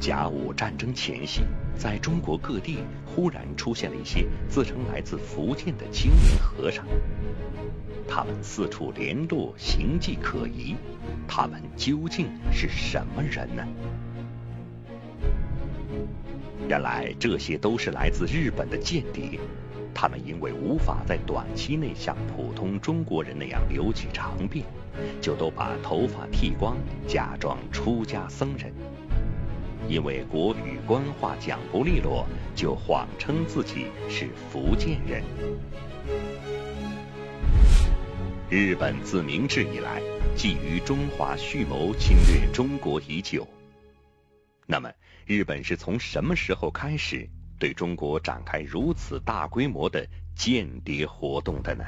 甲午战争前夕，在中国各地忽然出现了一些自称来自福建的青年和尚，他们四处联络，形迹可疑。他们究竟是什么人呢？原来这些都是来自日本的间谍，他们因为无法在短期内像普通中国人那样留起长辫，就都把头发剃光，假装出家僧人。因为国语官话讲不利落，就谎称自己是福建人。日本自明治以来，觊觎中华蓄谋侵略中国已久。那么，日本是从什么时候开始对中国展开如此大规模的间谍活动的呢？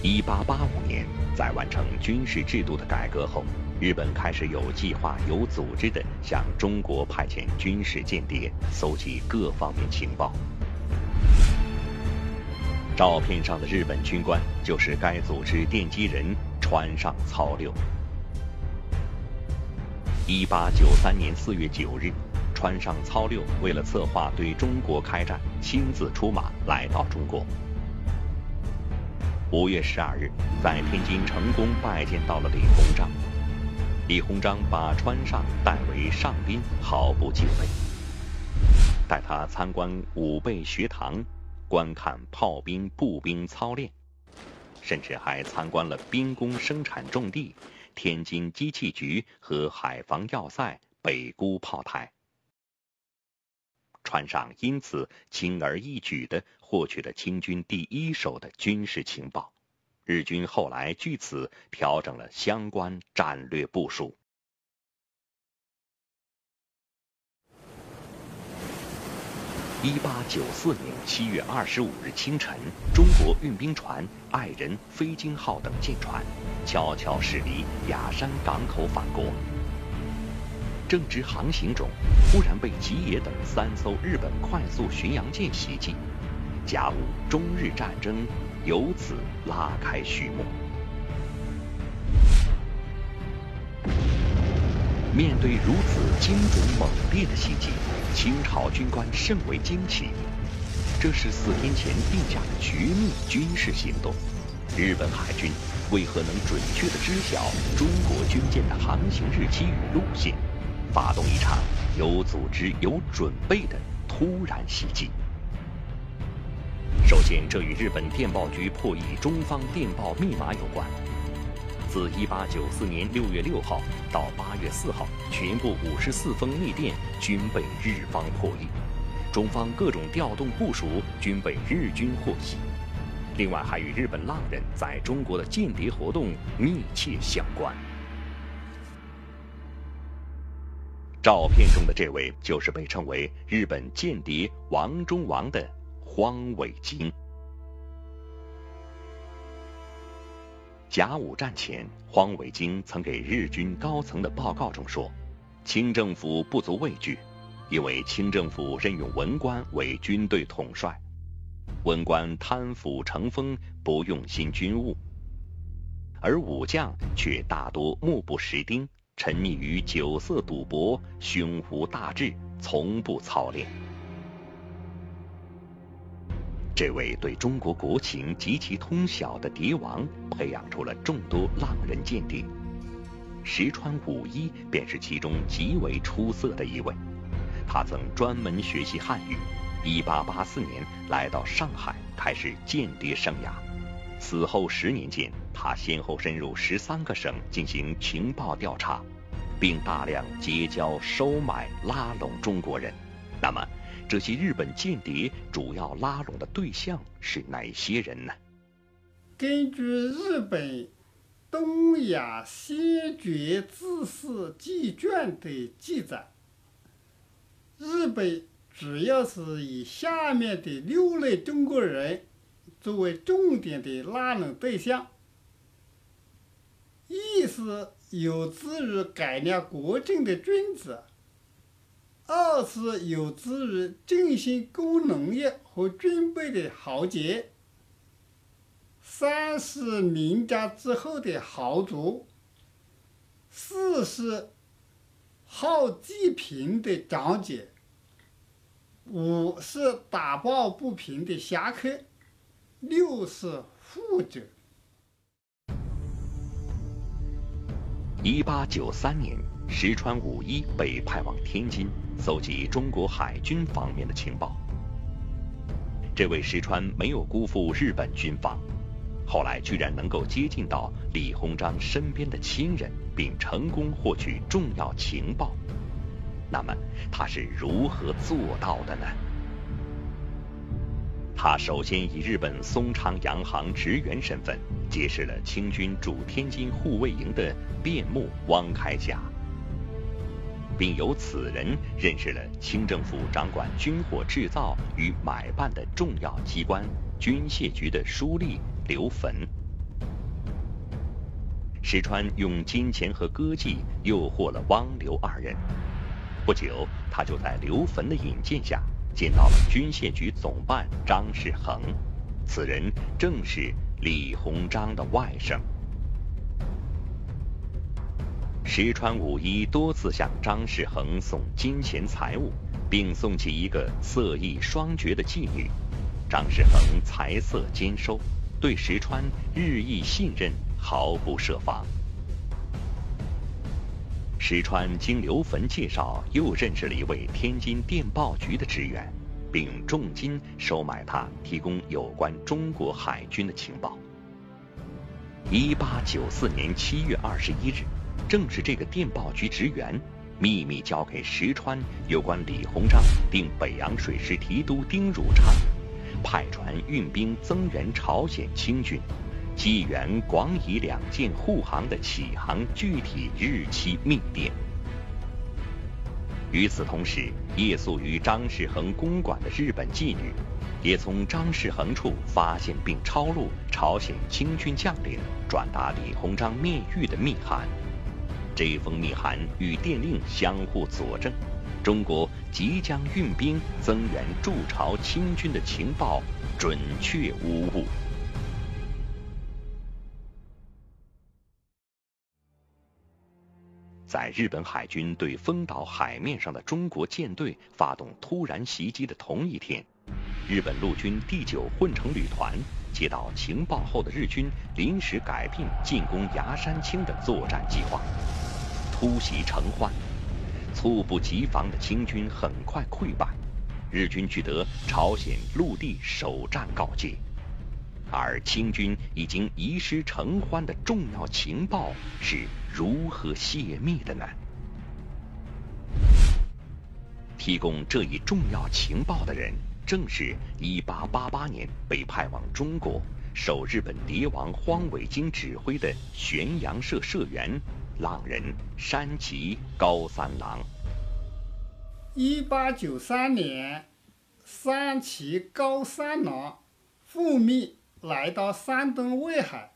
一八八五年，在完成军事制度的改革后，日本开始有计划、有组织的向中国派遣军事间谍，搜集各方面情报。照片上的日本军官就是该组织奠基人川上操六。一八九三年四月九日，川上操六为了策划对中国开战，亲自出马来到中国。五月十二日，在天津成功拜见到了李鸿章。李鸿章把川上代为上宾，毫不戒备，带他参观武备学堂，观看炮兵、步兵操练，甚至还参观了兵工生产重地。天津机器局和海防要塞北沽炮台，川上因此轻而易举地获取了清军第一手的军事情报。日军后来据此调整了相关战略部署。一八九四年七月二十五日清晨，中国运兵船“爱人”“飞鲸号”等舰船悄悄驶离雅山港口返国。正值航行中，忽然被吉野等三艘日本快速巡洋舰袭击，甲午中日战争由此拉开序幕。面对如此精准猛烈的袭击，清朝军官甚为惊奇。这是四天前定下的绝密军事行动，日本海军为何能准确地知晓中国军舰的航行日期与路线，发动一场有组织、有准备的突然袭击？首先，这与日本电报局破译中方电报密码有关。自1894年6月6号到8月4号，全部54封密电均被日方破译，中方各种调动部署均被日军获悉。另外，还与日本浪人在中国的间谍活动密切相关。照片中的这位就是被称为日本间谍王中王的荒尾经。甲午战前，荒尾经曾给日军高层的报告中说：“清政府不足畏惧，因为清政府任用文官为军队统帅，文官贪腐成风，不用心军务，而武将却大多目不识丁，沉溺于酒色赌博，胸无大志，从不操练。”这位对中国国情极其通晓的谍王，培养出了众多浪人间谍。石川五一便是其中极为出色的一位。他曾专门学习汉语，1884年来到上海开始间谍生涯。此后十年间，他先后深入十三个省进行情报调查，并大量结交、收买、拉拢中国人。那么，这些日本间谍主要拉拢的对象是哪些人呢？根据日本《东亚先觉志士纪卷》的记载，日本主要是以下面的六类中国人作为重点的拉拢对象：一是有志于改良国政的君子。二是有志于振兴工农业和军备的豪杰，三是名家之后的豪族，四是好济贫的长者，五是打抱不平的侠客，六是富者。一八九三年，石川五一被派往天津，搜集中国海军方面的情报。这位石川没有辜负日本军方，后来居然能够接近到李鸿章身边的亲人，并成功获取重要情报。那么他是如何做到的呢？他首先以日本松昌洋行职员身份，结识了清军驻天津护卫营的便目汪开甲。并由此人认识了清政府掌管军火制造与买办的重要机关军械局的书吏刘坟。石川用金钱和歌妓诱惑了汪刘二人，不久，他就在刘坟的引荐下见到了军械局总办张士恒，此人正是李鸿章的外甥。石川五一多次向张世恒送金钱财物，并送起一个色艺双绝的妓女。张世恒财色兼收，对石川日益信任，毫不设防。石川经刘坟介绍，又认识了一位天津电报局的职员，并重金收买他，提供有关中国海军的情报。一八九四年七月二十一日。正是这个电报局职员秘密交给石川有关李鸿章定北洋水师提督丁汝昌派船运兵增援朝鲜清军，机缘广以两舰护航的启航具体日期密电。与此同时，夜宿于张士恒公馆的日本妓女，也从张士恒处发现并抄录朝鲜清军将领转达李鸿章面谕的密函。这封密函与电令相互佐证，中国即将运兵增援驻朝清军的情报准确无误。在日本海军对丰岛海面上的中国舰队发动突然袭击的同一天，日本陆军第九混成旅团接到情报后的日军临时改变进攻牙山青的作战计划。突袭成欢，猝不及防的清军很快溃败，日军取得朝鲜陆地首战告捷，而清军已经遗失成欢的重要情报是如何泄密的呢？提供这一重要情报的人，正是1888年被派往中国、受日本谍王荒尾经指挥的玄阳社社员。浪人山崎高三郎。一八九三年，山崎高三郎奉命来到山东威海，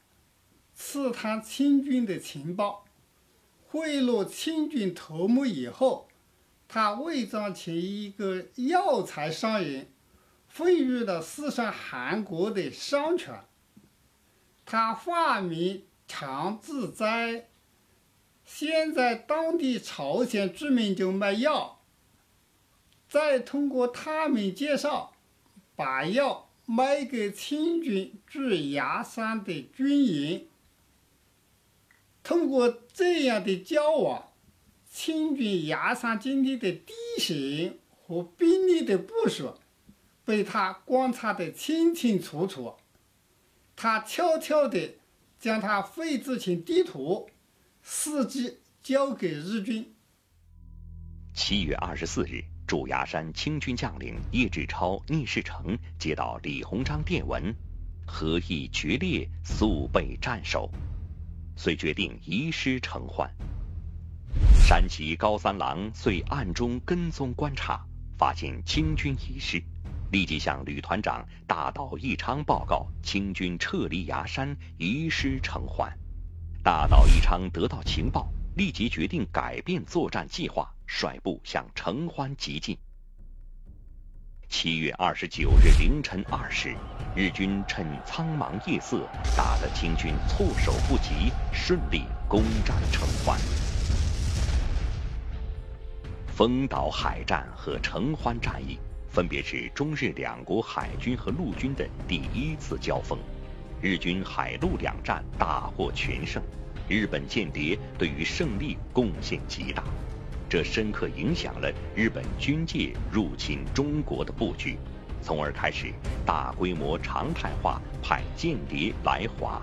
刺探清军的情报。贿赂清军头目以后，他伪装成一个药材商人，混入了四川、韩国的商船。他化名常自哉。先在当地朝鲜居民就卖药，再通过他们介绍，把药卖给清军驻崖山的军营。通过这样的交往，清军崖山境地的地形和兵力的部署被他观察得清清楚楚。他悄悄地将他绘制成地图。伺机交给日军。七月二十四日，驻崖山清军将领叶志超、聂士成接到李鸿章电文，何意决裂，速备战守，遂决定移师成患。山崎高三郎遂暗中跟踪观察，发现清军已失，立即向旅团长大岛义昌报告清军撤离崖山，移师成患。大岛义昌得到情报，立即决定改变作战计划，率部向承欢急进。七月二十九日凌晨二时，日军趁苍茫夜色，打得清军措手不及，顺利攻占承欢。丰岛海战和承欢战役分别是中日两国海军和陆军的第一次交锋，日军海陆两战大获全胜，日本间谍对于胜利贡献极大，这深刻影响了日本军界入侵中国的布局，从而开始大规模常态化派间谍来华。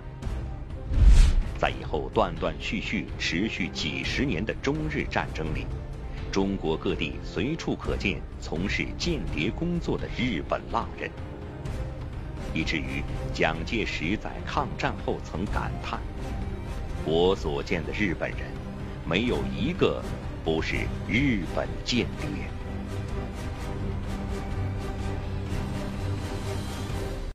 在以后断断续续、持续几十年的中日战争里，中国各地随处可见从事间谍工作的日本浪人，以至于蒋介石在抗战后曾感叹：“我所见的日本人，没有一个不是日本间谍。”